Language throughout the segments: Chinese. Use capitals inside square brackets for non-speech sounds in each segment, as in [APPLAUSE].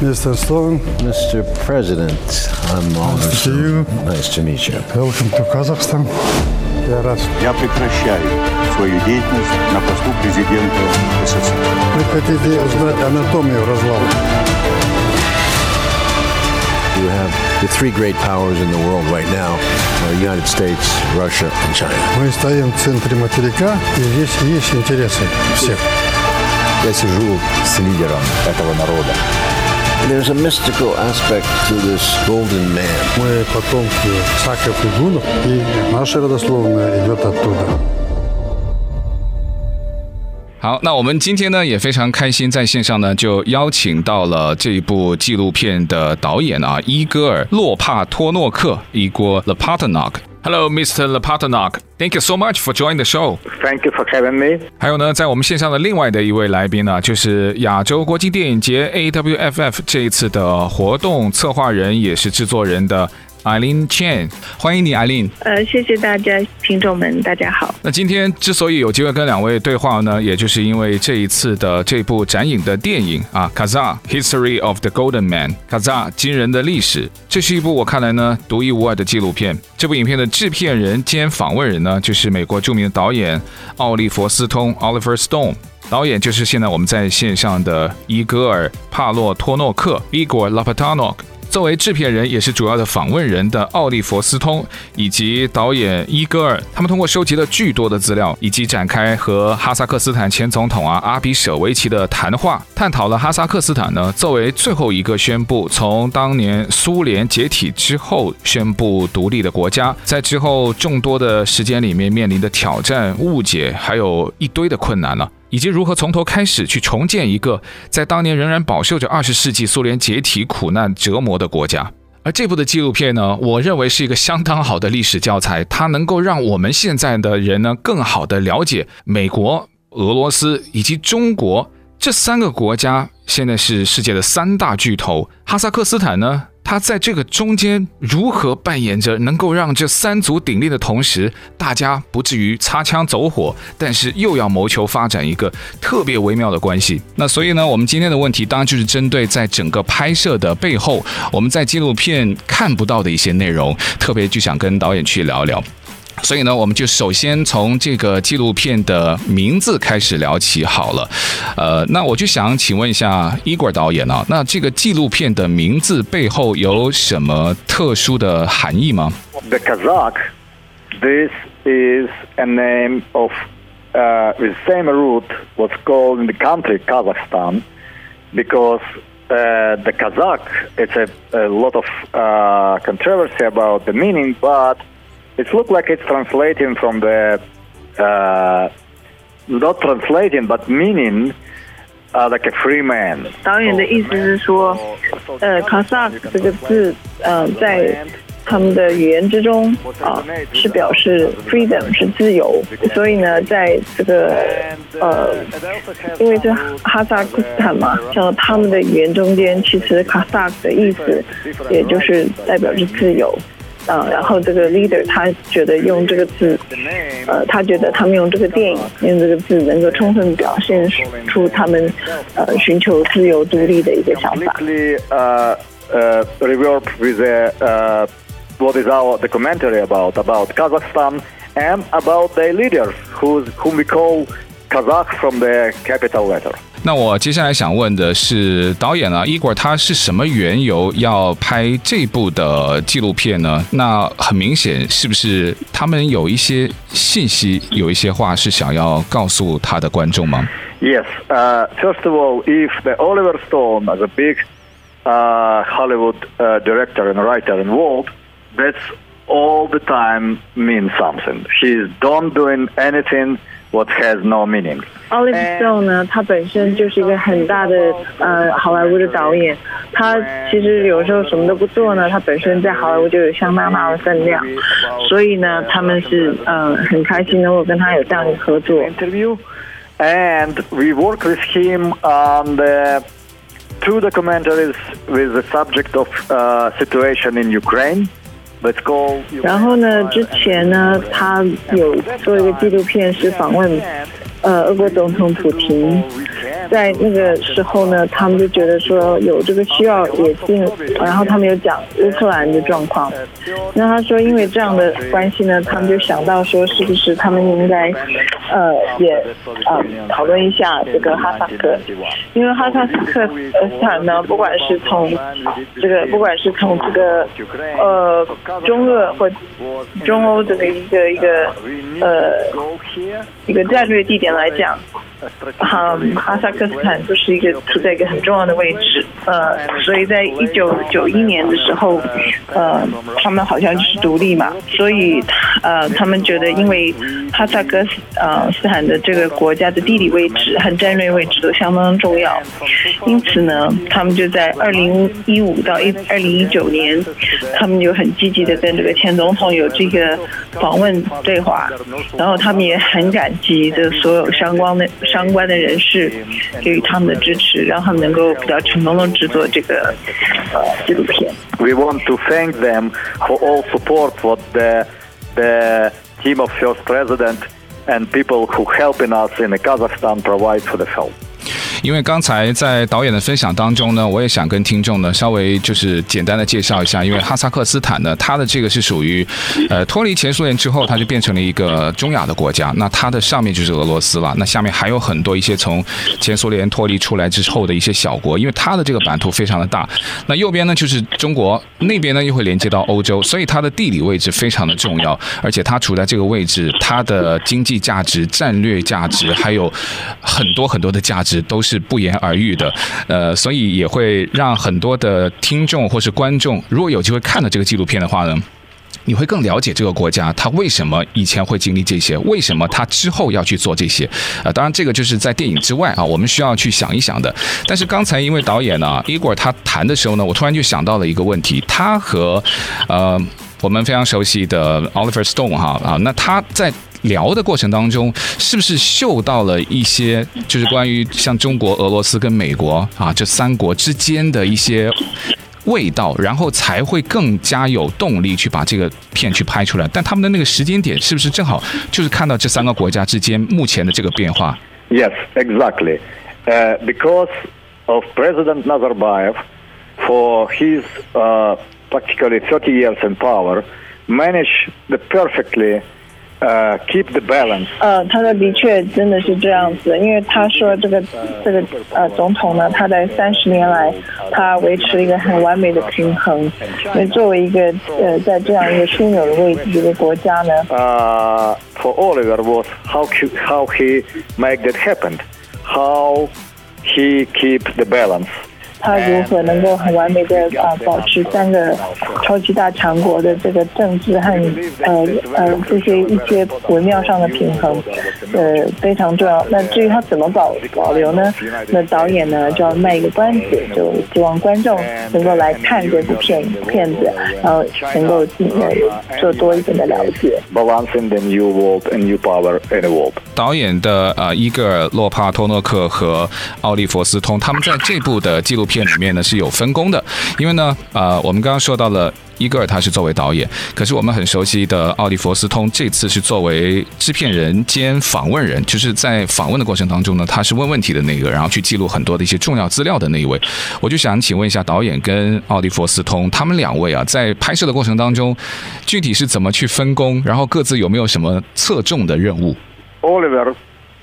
Mr. Stone, Mr. President, I'm Oliver Nice to see you. Nice to meet you. welcome to Kazakhstan. Я рад. Я прекращаю свою деятельность на посту президента СССР. Вы хотите узнать анатомию разлама? You have the three great powers in the world right now are United States, Russia, and China. Мы стоим в центре материка, и здесь есть интересы всех. Я сижу с лидером этого народа. There's a mystical aspect to this golden man. Мы потомки саков и гунов, и наша родословная идет оттуда. 好，那我们今天呢也非常开心，在线上呢就邀请到了这一部纪录片的导演啊，伊戈尔·洛帕托诺克 （Igor Lopatonok）。Hello, Mr. Lepatonok. Thank you so much for joining the show. Thank you for having me. 还有呢，在我们线上的另外的一位来宾呢，就是亚洲国际电影节 AWFF 这一次的活动策划人，也是制作人的。Eileen Chan，欢迎你，Eileen。呃，谢谢大家，听众们，大家好。那今天之所以有机会跟两位对话呢，也就是因为这一次的这部展映的电影啊，《Kazakh History of the Golden Man》，Kazakh 金人的历史，这是一部我看来呢独一无二的纪录片。这部影片的制片人兼访问人呢，就是美国著名的导演奥利弗斯通 （Oliver Stone）。导演就是现在我们在线上的伊戈尔·帕洛托诺克 （Igor Lopatonok）。作为制片人也是主要的访问人的奥利弗斯通以及导演伊戈尔，他们通过收集了巨多的资料，以及展开和哈萨克斯坦前总统啊阿比舍维奇的谈话，探讨了哈萨克斯坦呢作为最后一个宣布从当年苏联解体之后宣布独立的国家，在之后众多的时间里面面临的挑战、误解，还有一堆的困难了。以及如何从头开始去重建一个在当年仍然饱受着二十世纪苏联解体苦难折磨的国家，而这部的纪录片呢，我认为是一个相当好的历史教材，它能够让我们现在的人呢更好的了解美国、俄罗斯以及中国这三个国家现在是世界的三大巨头，哈萨克斯坦呢，他在这个中间如何扮演着能够让这三足鼎立的同时，大家不至于擦枪走火，但是又要谋求发展一个特别微妙的关系。那所以呢，我们今天的问题当然就是针对在整个拍摄的背后，我们在纪录片看不到的一些内容，特别就想跟导演去聊聊。所以呢，我们就首先从这个纪录片的名字开始聊起好了。呃，那我就想请问一下伊戈尔导演啊，那这个纪录片的名字背后有什么特殊的含义吗？The Kazakh, this is a name of, uh, with same root was called in the country Kazakhstan, because, uh, the Kazakh, it's a, a lot of, uh, controversy about the meaning, but It looks like it's translating from the, uh, not translating, but meaning, uh, like a free man. 导演的意思是说，呃，Kazakh 这个字，呃，在他们的语言之中啊，是表示 freedom 是自由。所以呢，在这个呃，因为这哈萨克斯坦嘛，像他们的语言中间，其实 Kazakh 的意思，也就是代表着自由。 啊、呃，然后这个 leader 他觉得用这个字，呃，他觉得他们用这个电影用这个字能够充分表现出他们呃寻求自由独立的一个想法。呃呃，reverb with the what is our the commentary about about Kazakhstan and about the leaders who whom we call Kazakh from the capital letter. 那我接下来想问的是，导演啊，伊戈尔他是什么缘由要拍这部的纪录片呢？那很明显，是不是他们有一些信息，有一些话是想要告诉他的观众吗？Yes, uh, first of all, if the Oliver Stone as a big uh, Hollywood uh, director and writer involved, that's all the time mean something. She's don't doing anything what has no meaning. Olive Stone 呢，他本身就是一个很大的呃好莱坞的导演，他其实有时候什么都不做呢，他本身在好莱坞就有相当大的分量，所以呢，他们是呃很开心能够跟他有这样的合作。Interview, and we work with him on the two documentaries with the subject of uh, situation in Ukraine. 然后呢，之前呢，他有做一个纪录片，是访问。呃，俄国总统普廷在那个时候呢，他们就觉得说有这个需要也进，然后他们有讲乌克兰的状况。那他说，因为这样的关系呢，他们就想到说，是不是他们应该呃也呃讨论一下这个哈萨克，因为哈萨克斯坦呢，不管是从这个不管是从这个呃中俄或中欧这个一个一个呃一个战略地点。来讲，哈哈萨克斯坦就是一个处在一个很重要的位置，呃，所以在一九九一年的时候，呃，他们好像就是独立嘛，所以呃，他们觉得因为哈萨克斯呃斯坦的这个国家的地理位置和战略位置都相当重要，因此呢，他们就在二零一五到一二零一九年，他们就很积极的跟这个前总统有这个访问对话，然后他们也很感激的所。相关的相关的人士给予他们的支持，让他们能够比较成功的制作这个呃纪录片。We want to thank them for all support what the the team of First President and people who helping us in Kazakhstan provide for the film. 因为刚才在导演的分享当中呢，我也想跟听众呢稍微就是简单的介绍一下，因为哈萨克斯坦呢，它的这个是属于，呃，脱离前苏联之后，它就变成了一个中亚的国家。那它的上面就是俄罗斯了，那下面还有很多一些从前苏联脱离出来之后的一些小国，因为它的这个版图非常的大。那右边呢就是中国，那边呢又会连接到欧洲，所以它的地理位置非常的重要，而且它处在这个位置，它的经济价值、战略价值，还有很多很多的价值都是。是不言而喻的，呃，所以也会让很多的听众或是观众，如果有机会看了这个纪录片的话呢，你会更了解这个国家，他为什么以前会经历这些，为什么他之后要去做这些，呃，当然这个就是在电影之外啊，我们需要去想一想的。但是刚才因为导演呢，Igor 他谈的时候呢，我突然就想到了一个问题，他和呃我们非常熟悉的 Oliver Stone 哈啊，那他在。聊的过程当中，是不是嗅到了一些，就是关于像中国、俄罗斯跟美国啊这三国之间的一些味道，然后才会更加有动力去把这个片去拍出来？但他们的那个时间点是不是正好就是看到这三个国家之间目前的这个变化？Yes, exactly. Uh, because of President Nazarbayev, for his uh, practically 30 years in power, managed the perfectly. 呃、uh,，keep the balance。呃，他说的确真的是这样子，因为他说这个这个呃总统呢，他在三十年来，他维持了一个很完美的平衡。因为作为一个呃在这样一个枢纽的位置的一个国家呢，呃、uh,，for Oliver was how he, how he make that happen, how he keep the balance. 他如何能够很完美的啊保持三个超级大强国的这个政治和呃呃这些一些微妙上的平衡，呃非常重要。那至于他怎么保保留呢？那导演呢就要卖一个关子，就希望观众能够来看这部片片子，然后能够进呃做多一点的了解。Balancing the new world and new power in the world。导演的呃伊戈尔·洛帕托诺克和奥利弗斯通，他们在这部的纪录片。片里面呢是有分工的，因为呢，呃，我们刚刚说到了伊戈尔他是作为导演，可是我们很熟悉的奥利弗斯通这次是作为制片人兼访问人，就是在访问的过程当中呢，他是问问题的那个，然后去记录很多的一些重要资料的那一位。我就想请问一下导演跟奥利弗斯通他们两位啊，在拍摄的过程当中，具体是怎么去分工，然后各自有没有什么侧重的任务？Oliver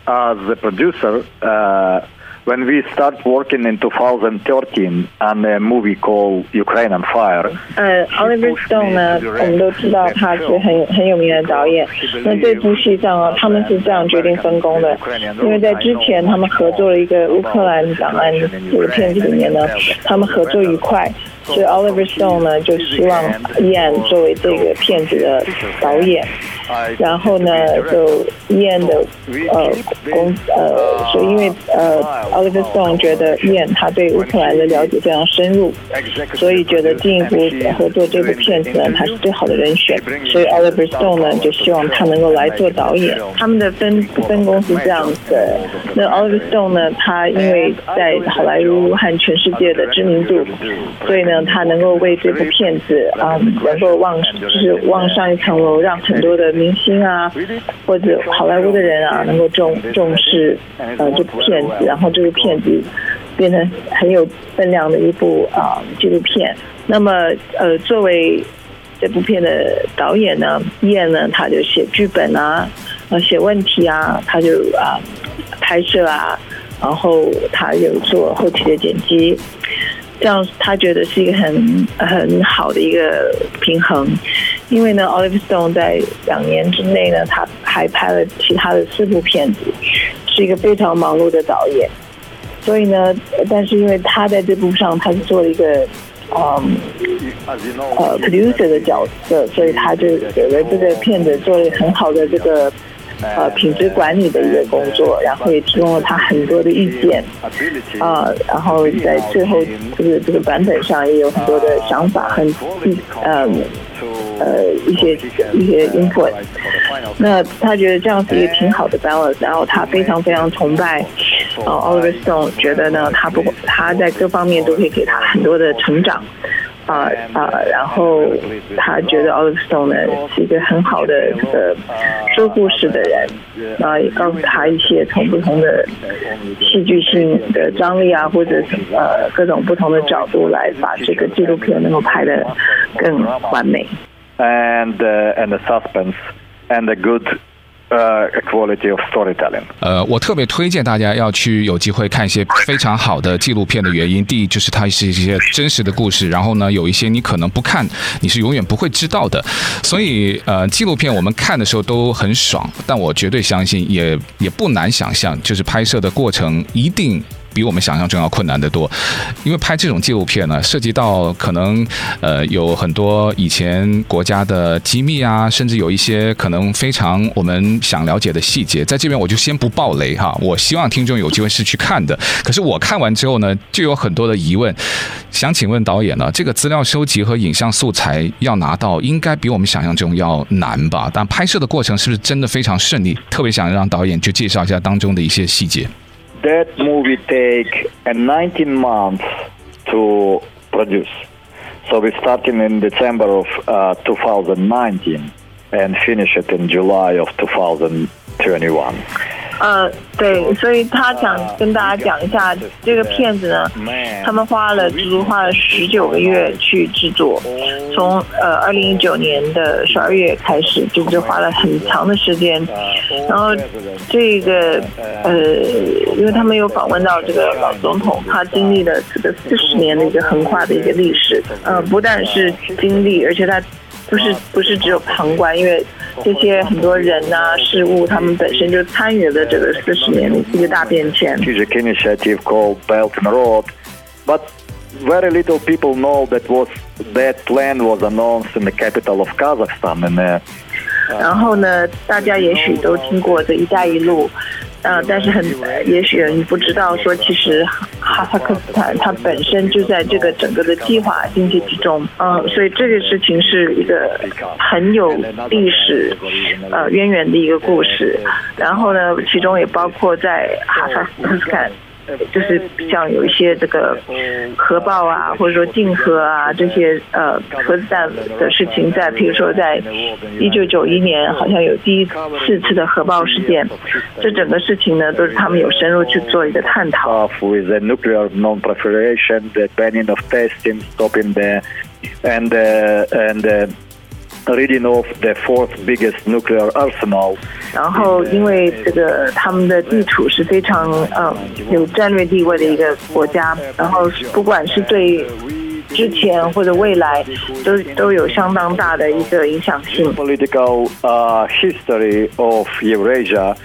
as the producer, uh When we start working in 2013 on a movie called Ukraine on Fire，呃，Oliver Stone 呢，我们都知道他是很很有名的导演。那这部戏上啊，他们是这样决定分工的，因为在之前他们合作了一个乌克兰档案这个片子里面呢，他们合作愉快。所以 Oliver Stone 呢就希望 Ian 作为这个片子的导演，然后呢就 Ian 的呃公呃，所以因为呃 Oliver Stone 觉得 Ian 他对乌克兰的了解非常深入，所以觉得进一步合作这部片子呢，他是最好的人选，所以 Oliver Stone 呢就希望他能够来做导演。他们的分分公司这样子，那 Oliver Stone 呢，他因为在好莱坞和全世界的知名度，所以呢。他能够为这部片子啊、能够往就是往上一层楼，让很多的明星啊，或者好莱坞的人啊，能够重重视呃这部片子，然后这个片子变成很有分量的一部啊纪录片。那么呃，作为这部片的导演呢，燕呢，他就写剧本啊，呃，写问题啊，他就啊拍摄啊，然后他有做后期的剪辑。这样他觉得是一个很很好的一个平衡，因为呢，Oliver Stone 在两年之内呢，他还拍了其他的四部片子，是一个非常忙碌的导演。所以呢，但是因为他在这部上他是做了一个嗯呃 producer 的角色，所以他就给了这个片子做了很好的这个。呃，品质管理的一个工作，然后也提供了他很多的意见，啊、呃，然后在最后这个这个版本上也有很多的想法，很嗯呃一些一些 input。那他觉得这样是一个挺好的 balance，然后他非常非常崇拜啊、呃、Oliver Stone，觉得呢他不他在各方面都可以给他很多的成长。啊啊！然后他觉得 Oliver Stone 呢是一个很好的这个说故事的人，啊，也告诉他一些从不同的戏剧性的张力啊，或者呃各种不同的角度来把这个纪录片能够拍得更完美。And and the suspense and the good. Uh, quality of storytelling. 呃，我特别推荐大家要去有机会看一些非常好的纪录片的原因，第一就是它是一些真实的故事，然后呢，有一些你可能不看你是永远不会知道的，所以呃，纪录片我们看的时候都很爽，但我绝对相信也也不难想象，就是拍摄的过程一定。比我们想象中要困难得多，因为拍这种纪录片呢，涉及到可能呃有很多以前国家的机密啊，甚至有一些可能非常我们想了解的细节，在这边我就先不爆雷哈。我希望听众有机会是去看的，可是我看完之后呢，就有很多的疑问，想请问导演呢，这个资料收集和影像素材要拿到，应该比我们想象中要难吧？但拍摄的过程是不是真的非常顺利？特别想让导演去介绍一下当中的一些细节。That movie take a 19 months to produce. So we started in December of uh, 2019 and finish it in July of 2021. 呃，对，所以他想跟大家讲一下这个片子呢，他们花了足足花了十九个月去制作，从呃二零一九年的十二月开始，就就花了很长的时间。然后这个呃，因为他们有访问到这个老总统，他经历了这个四十年的一个横跨的一个历史，呃，不但是经历，而且他不是不是只有旁观，因为。这些很多人啊、事物，他们本身就参与了这个四十年的一个大变迁。initiative called Belt and Road, but very little people know that was that plan was announced in the capital of Kazakhstan. And, 然后呢，大家也许都听过这一带一路。呃，但是很，也许你不知道说，其实哈萨克斯坦它本身就在这个整个的计划经济之中，嗯、呃，所以这个事情是一个很有历史呃渊源的一个故事，然后呢，其中也包括在哈萨克斯坦。就是像有一些这个核爆啊，或者说禁核啊这些呃核子弹的事情在，在比如说在一九九一年，好像有第一次次的核爆事件，这整个事情呢，都是他们有深入去做一个探讨。Reading of the fourth biggest nuclear arsenal。然后，因为这个他们的地处是非常嗯有战略地位的一个国家，然后不管是对之前或者未来，都都有相当大的一个影响性。Political uh history of Eurasia,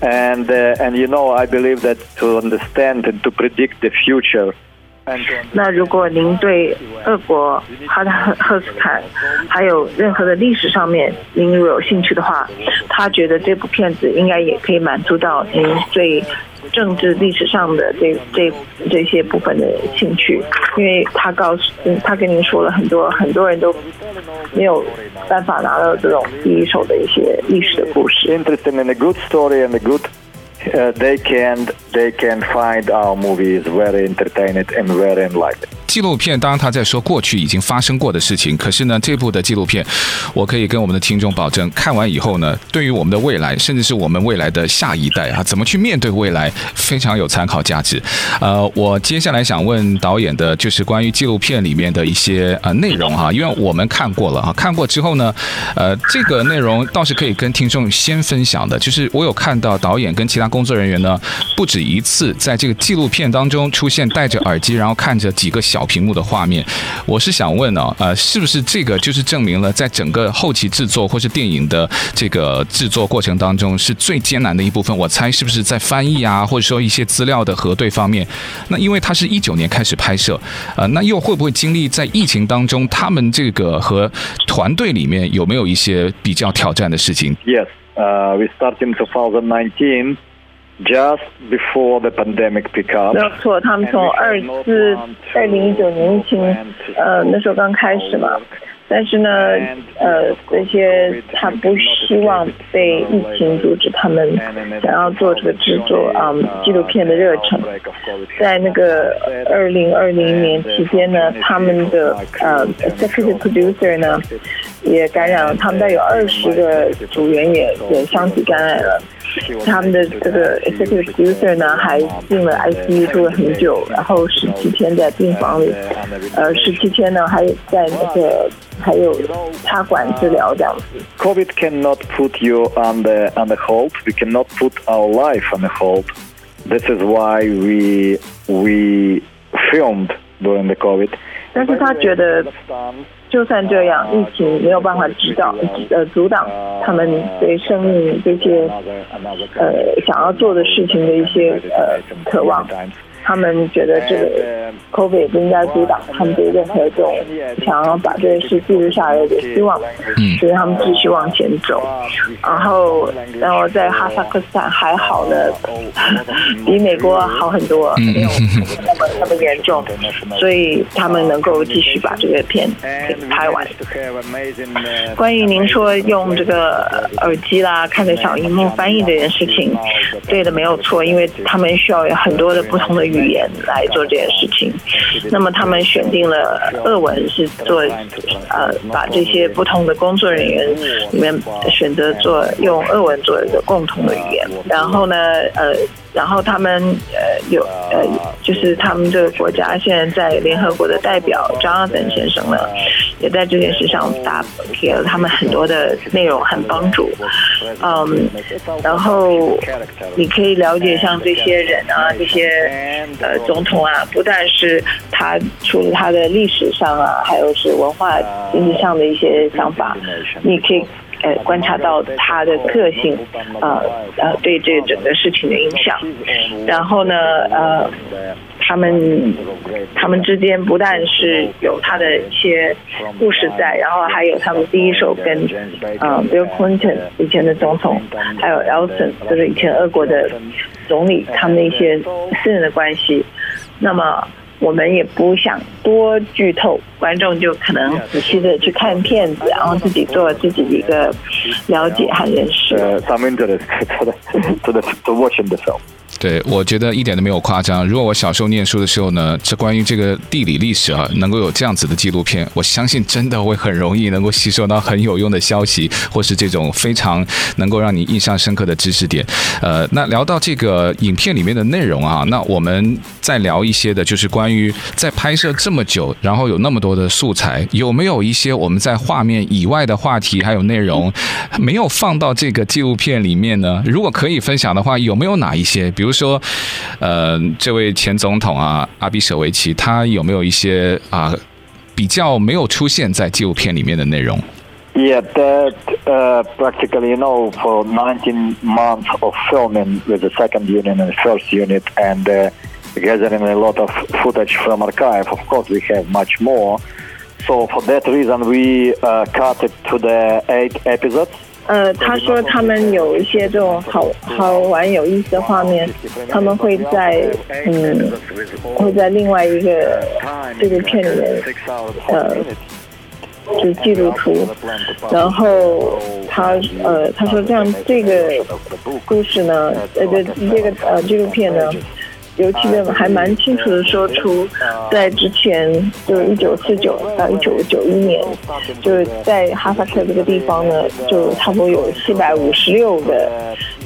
and and you know I believe that to understand and to predict the future. 那如果您对俄国哈萨克斯坦还有任何的历史上面您如果有兴趣的话，他觉得这部片子应该也可以满足到您对政治历史上的这这这些部分的兴趣，因为他告诉他跟您说了很多很多人都没有办法拿到这种第一手的一些历史的故事。They can they can find our movies very entertaining and very enlightening. 纪录片，当然他在说过去已经发生过的事情，可是呢，这部的纪录片，我可以跟我们的听众保证，看完以后呢，对于我们的未来，甚至是我们未来的下一代啊，怎么去面对未来，非常有参考价值。呃，我接下来想问导演的，就是关于纪录片里面的一些呃内容哈，因为我们看过了哈，看过之后呢，呃，这个内容倒是可以跟听众先分享的，就是我有看到导演跟其他工作人员呢，不止一次在这个纪录片当中出现戴着耳机，然后看着几个小。屏幕的画面，我是想问呢，呃，是不是这个就是证明了，在整个后期制作或是电影的这个制作过程当中，是最艰难的一部分？我猜是不是在翻译啊，或者说一些资料的核对方面？那因为他是一九年开始拍摄，呃，那又会不会经历在疫情当中，他们这个和团队里面有没有一些比较挑战的事情？Yes, uh, we start in 2019. Just before the pandemic pick up，没有错，他们从二四二零一九年疫情，呃，那时候刚开始嘛。但是呢，呃，那些他不希望被疫情阻止他们想要做这个制作啊、嗯、纪录片的热忱。在那个二零二零年期间呢，他们的呃 executive producer 呢也感染了，他们大概有二十个组员也也相继感染了。他们的这个 executive producer 呢，还进了 ICU 住了很久，然后十七天在病房里，呃，十七天呢还在那个还有插管治疗这样子。COVID cannot put you on the on the hold. We cannot put our life on the hold. This is why we we filmed during the COVID. 但是他觉得。 就算这样，疫情没有办法指导呃阻挡他们对生命这些呃想要做的事情的一些呃渴望。他们觉得这个 COVID 也不应该阻挡他们对任何这种想要把这件事记录下来的希望，所以他们继续往前走。然后，然后在哈萨克斯坦还好呢，[LAUGHS] 比美国好很多，没有那么那么严重，所以他们能够继续把这个片给拍完。关于您说用这个耳机啦，看着小荧幕翻译这件事情，对的，没有错，因为他们需要有很多的不同的语。语言来做这件事情，那么他们选定了俄文是做呃，把这些不同的工作人员里面选择做用俄文做一个共同的语言，然后呢，呃。然后他们呃有呃就是他们这个国家现在在联合国的代表 Jonathan 先生呢，也在这件事上打给了他们很多的内容和帮助，嗯，然后你可以了解像这些人啊，这些呃总统啊，不但是他除了他的历史上啊，还有是文化经济上的一些想法，你可以。呃，观察到他的个性，呃呃，对这整个事情的影响。然后呢，呃，他们他们之间不但是有他的一些故事在，然后还有他们第一手跟呃 Bill Clinton 以前的总统，还有 Elson 就是以前俄国的总理，他们的一些私人的关系。那么。我们也不想多剧透，观众就可能仔细的去看片子，然后自己做自己一个了解和认识。[LAUGHS] 对，我觉得一点都没有夸张。如果我小时候念书的时候呢，这关于这个地理历史啊，能够有这样子的纪录片，我相信真的会很容易能够吸收到很有用的消息，或是这种非常能够让你印象深刻的知识点。呃，那聊到这个影片里面的内容啊，那我们再聊一些的，就是关于在拍摄这么久，然后有那么多的素材，有没有一些我们在画面以外的话题还有内容没有放到这个纪录片里面呢？如果可以分享的话，有没有哪一些？比如。比如说，呃，这位前总统啊，阿比舍维奇，他有没有一些啊比较没有出现在纪录片里面的内容？Yeah, that uh, practically, you know, for 19 months of filming with the second unit and the first unit, and uh, gathering a lot of footage from archive. Of course, we have much more. So for that reason, we uh, cut it to the eight episodes. 呃，他说他们有一些这种好好玩有意思的画面，他们会在嗯会在另外一个这个片里面呃就记录图，然后他呃他说这样这个故事呢呃这这个呃纪录片呢。尤其的还蛮清楚的说出，在之前就是一九四九到一九九一年，就是在哈萨克这个地方呢，就差不多有七百五十六个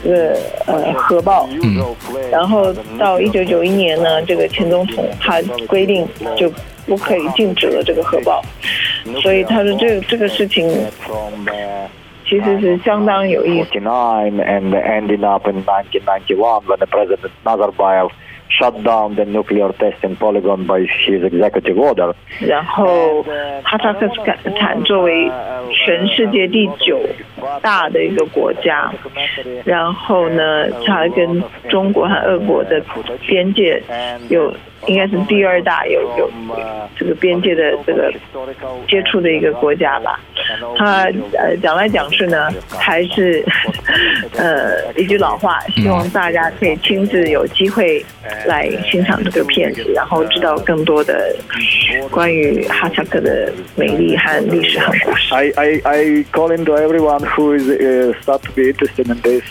这个呃核爆，嗯，然后到一九九一年呢，这个前总统他规定就不可以禁止了这个核爆，所以他说这这个事情其实是相当有意思。Shut down the nuclear testing polygon by his executive order。然后，哈萨克斯坦作为全世界第九大的一个国家，然后呢，它跟中国和俄国的边界有。应该是第二大有有这个边界的这个接触的一个国家吧。他呃讲来讲去呢，还是 [LAUGHS] 呃一句老话，希望大家可以亲自有机会来欣赏这个片子，然后知道更多的关于哈萨克的美丽和历史和故事。I I I call into everyone who is uh, start to be interested in this.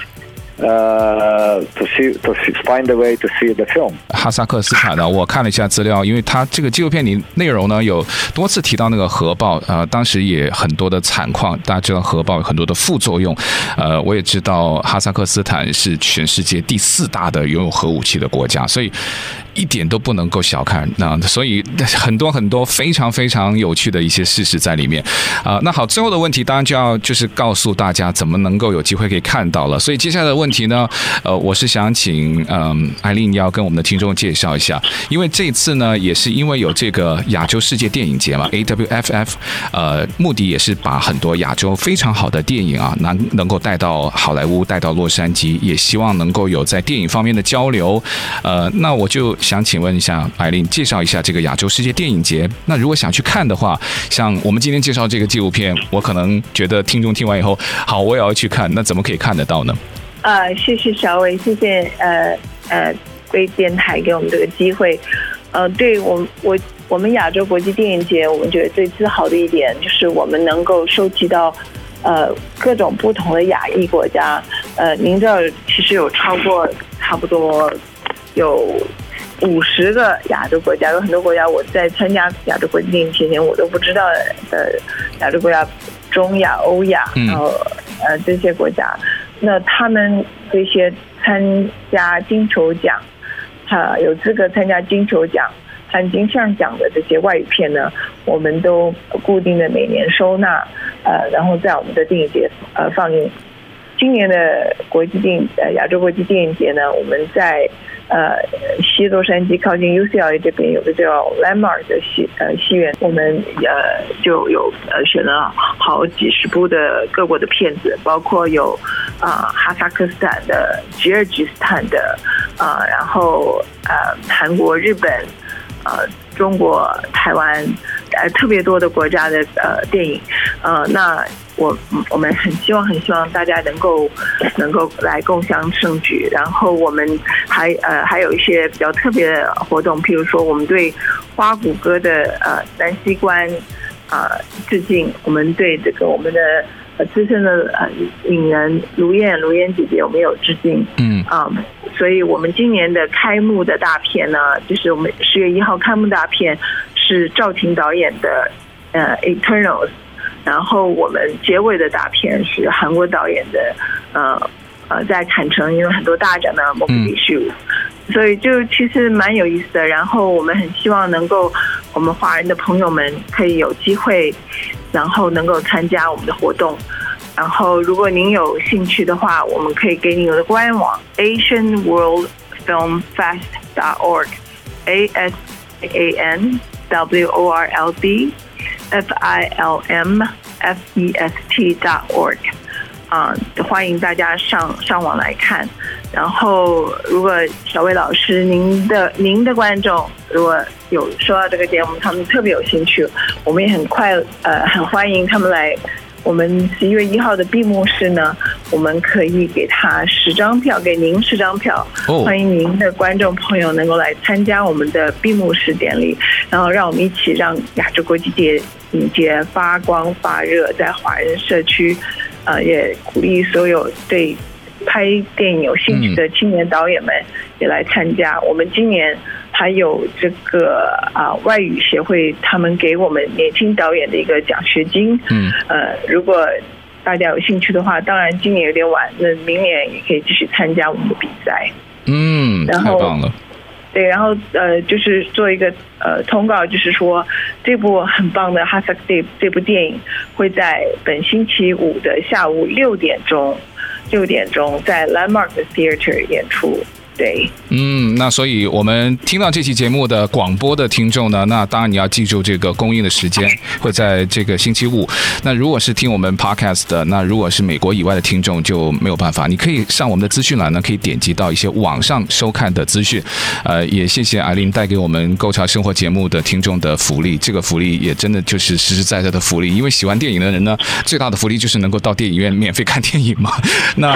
呃，to see to find a way to see the film。哈萨克斯坦呢，我看了一下资料，因为他这个纪录片里内容呢有多次提到那个核爆，呃，当时也很多的惨况。大家知道核爆有很多的副作用，呃，我也知道哈萨克斯坦是全世界第四大的拥有核武器的国家，所以。一点都不能够小看，那所以 [LAUGHS] 很多很多非常非常有趣的一些事实在里面啊、那好，最后的问题当然就要就是告诉大家怎么能够有机会可以看到了。所以接下来的问题呢，呃，我是想请嗯艾琳要跟我们的听众介绍一下，因为这次呢也是因为有这个亚洲世界电影节嘛，AWFF，呃，目的也是把很多亚洲非常好的电影啊能能够带到好莱坞，带到洛杉矶，也希望能够有在电影方面的交流。呃，那我就。想请问一下艾琳，介绍一下这个亚洲世界电影节。那如果想去看的话，像我们今天介绍这个纪录片，我可能觉得听众听完以后，好，我也要去看。那怎么可以看得到呢？啊、呃，谢谢小伟，谢谢呃呃贵电台给我们这个机会。呃，对我我我们亚洲国际电影节，我们觉得最自豪的一点就是我们能够收集到呃各种不同的亚裔国家。呃，您这儿，其实有超过差不多有。五十个亚洲国家，有很多国家我在参加亚洲国际电影节前我都不知道的亚洲国家，中亚、欧亚，然后呃这些国家，那他们这些参加金球奖，哈有资格参加金球奖含金像奖的这些外语片呢，我们都固定的每年收纳，呃，然后在我们的电影节呃放映。今年的国际电影呃亚洲国际电影节呢，我们在。呃，西洛杉矶靠近 UCLA 这边有个叫 Lamar 的戏呃戏院，我们呃就有呃选了好几十部的各国的片子，包括有啊、哈萨克斯坦的、吉尔吉斯坦的啊、呃，然后呃韩国、日本、呃中国、台湾呃特别多的国家的呃电影，呃那。我我们很希望很希望大家能够能够来共享盛举，然后我们还呃还有一些比较特别的活动，譬如说我们对花谷歌的呃南西关啊、呃、致敬，我们对这个我们的呃资深的呃影人卢燕卢燕姐姐我们有致敬，嗯啊、呃，所以我们今年的开幕的大片呢，就是我们十月一号开幕大片是赵婷导演的呃 Eternals。然后我们结尾的大片是韩国导演的，呃呃，在坎城，因为很多大奖的《莫比乌斯》，所以就其实蛮有意思的。然后我们很希望能够，我们华人的朋友们可以有机会，然后能够参加我们的活动。然后如果您有兴趣的话，我们可以给您的官网 Asian World Film Fest dot org，A S A N W O R L D。F i l m f e s t dot org，啊，欢迎大家上上网来看。然后，如果小魏老师您的您的观众如果有收到这个节目，他们特别有兴趣，我们也很快呃很欢迎他们来。我们十一月一号的闭幕式呢，我们可以给他十张票，给您十张票。Oh. 欢迎您的观众朋友能够来参加我们的闭幕式典礼，然后让我们一起让亚洲国际电影节发光发热，在华人社区，呃，也鼓励所有对拍电影有兴趣的青年导演们也来参加。我们今年。还有这个啊，外语协会他们给我们年轻导演的一个奖学金。嗯，呃，如果大家有兴趣的话，当然今年有点晚，那明年也可以继续参加我们的比赛。嗯，然后，太棒了。对，然后呃，就是做一个呃通告，就是说这部很棒的哈萨克这这部电影会在本星期五的下午六点钟，六点钟在 Landmark Theatre 演出。对，嗯，那所以我们听到这期节目的广播的听众呢，那当然你要记住这个公映的时间会在这个星期五。那如果是听我们 podcast 的，那如果是美国以外的听众就没有办法，你可以上我们的资讯栏呢，可以点击到一些网上收看的资讯。呃，也谢谢艾琳带给我们《购潮生活》节目的听众的福利，这个福利也真的就是实实在在的福利，因为喜欢电影的人呢，最大的福利就是能够到电影院免费看电影嘛。[LAUGHS] 那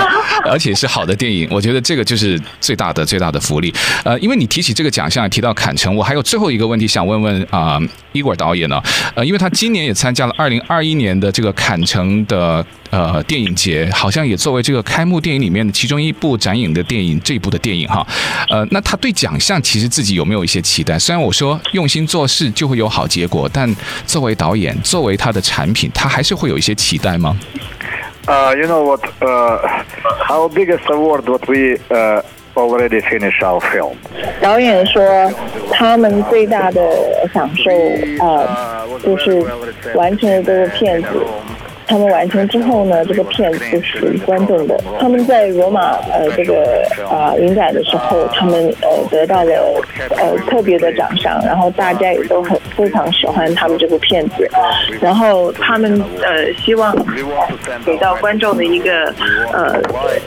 而且是好的电影，我觉得这个就是最大的。最大的福利，呃，因为你提起这个奖项，提到坎城，我还有最后一个问题想问问啊，伊果导演呢，呃，因为他今年也参加了二零二一年的这个坎城的呃电影节，好像也作为这个开幕电影里面的其中一部展映的电影，这一部的电影哈，呃，那他对奖项其实自己有没有一些期待？虽然我说用心做事就会有好结果，但作为导演，作为他的产品，他还是会有一些期待吗？呃，You know what？呃，Our biggest award what we 呃。导演说，他们最大的享受，呃，就是完成了这个片子。他们完成之后呢，这个片子是属于观众的。他们在罗马呃这个啊、呃、影展的时候，他们呃得到了呃特别的奖赏，然后大家也都很非常喜欢他们这部片子。然后他们呃希望给到观众的一个呃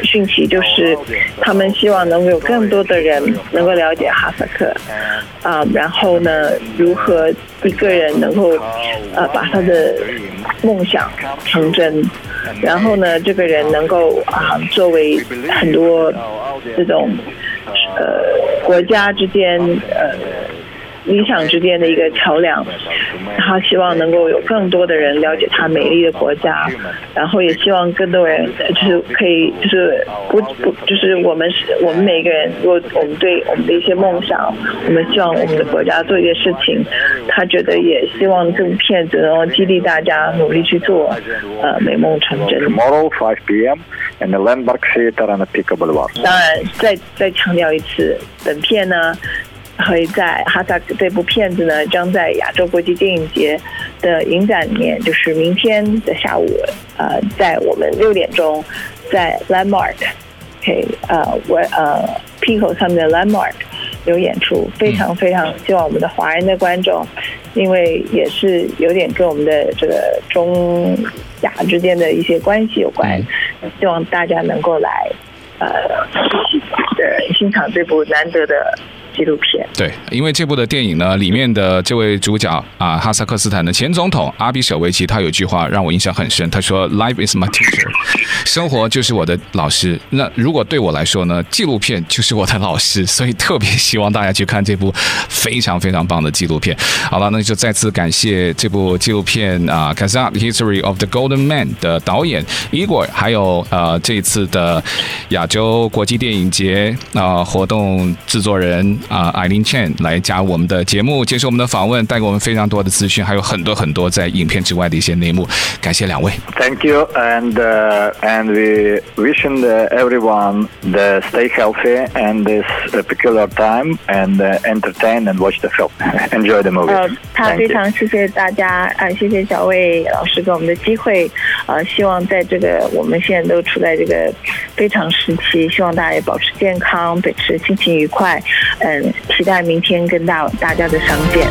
讯息就是，他们希望能够有更多的人能够了解哈萨克啊、然后呢，如何一个人能够呃把他的梦想成真，然后呢，这个人能够啊，作为很多这种呃国家之间呃。理想之间的一个桥梁，他希望能够有更多的人了解他美丽的国家，然后也希望更多人就是可以就是不不就是我们是我们每个人，如果我们对我们的一些梦想，我们希望我们的国家做一些事情，他觉得也希望这部片子能够激励大家努力去做，呃，美梦成真。Tomorrow 5 p.m. in the Landmark Theatre on the Pico Boulevard。当然，再再强调一次，本片呢。会在哈萨克这部片子呢，将在亚洲国际电影节的影展里面，就是明天的下午，呃，在我们六点钟，在 Landmark，OK，呃，我呃 Pico 上面的 Landmark 有演出，非常非常希望我们的华人的观众，因为也是有点跟我们的这个中亚之间的一些关系有关，希望大家能够来，呃，的欣赏这部难得的。纪录片对，因为这部的电影呢，里面的这位主角啊，哈萨克斯坦的前总统阿比舍维奇，他有句话让我印象很深，他说：“Life is my teacher，生活就是我的老师。”那如果对我来说呢，纪录片就是我的老师，所以特别希望大家去看这部非常非常棒的纪录片。好了，那就再次感谢这部纪录片啊，《Kazakh History of the Golden Man》的导演 Igor，还有呃这一次的亚洲国际电影节啊活动制作人。啊，艾琳 Chan 来加我们的节目，接受我们的访问，带给我们非常多的资讯，还有很多很多在影片之外的一些内幕。感谢两位。Thank you, and uh, and we wishing everyone the stay healthy and this particular time and uh, entertain and watch the film, enjoy the movie. 呃，他非常谢谢大家，啊，谢谢小魏老师给我们的机会。呃，希望在这个我们现在都处在这个非常时期，希望大家也保持健康，保持心情愉快。嗯。期待明天跟大大家的相见。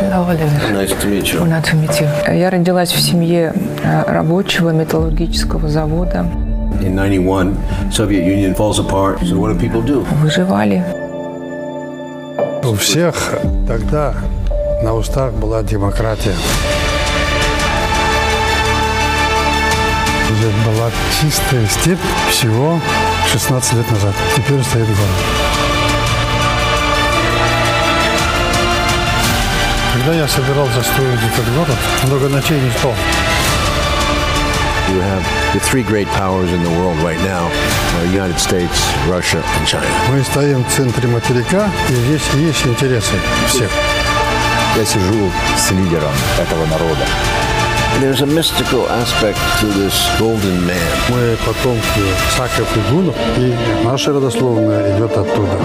Hello, Oliver. Nice to meet you. Nice to meet you. Я родилась в семье э, рабочего металлургического завода. In 91, Soviet Union falls apart. So what do people do? Выживали. У всех тогда на устах была демократия. Здесь была чистая степь всего 16 лет назад. Теперь стоит город. Когда я собирался строить этот город, много ночей не спал. You have the three great powers in the world right now are United States, Russia, and China. Мы стоим в центре материка, и здесь есть интересы всех. Я сижу с лидером этого народа. There's a mystical aspect to this golden man. Мы потомки саков и гунов, и наша родословная идет оттуда.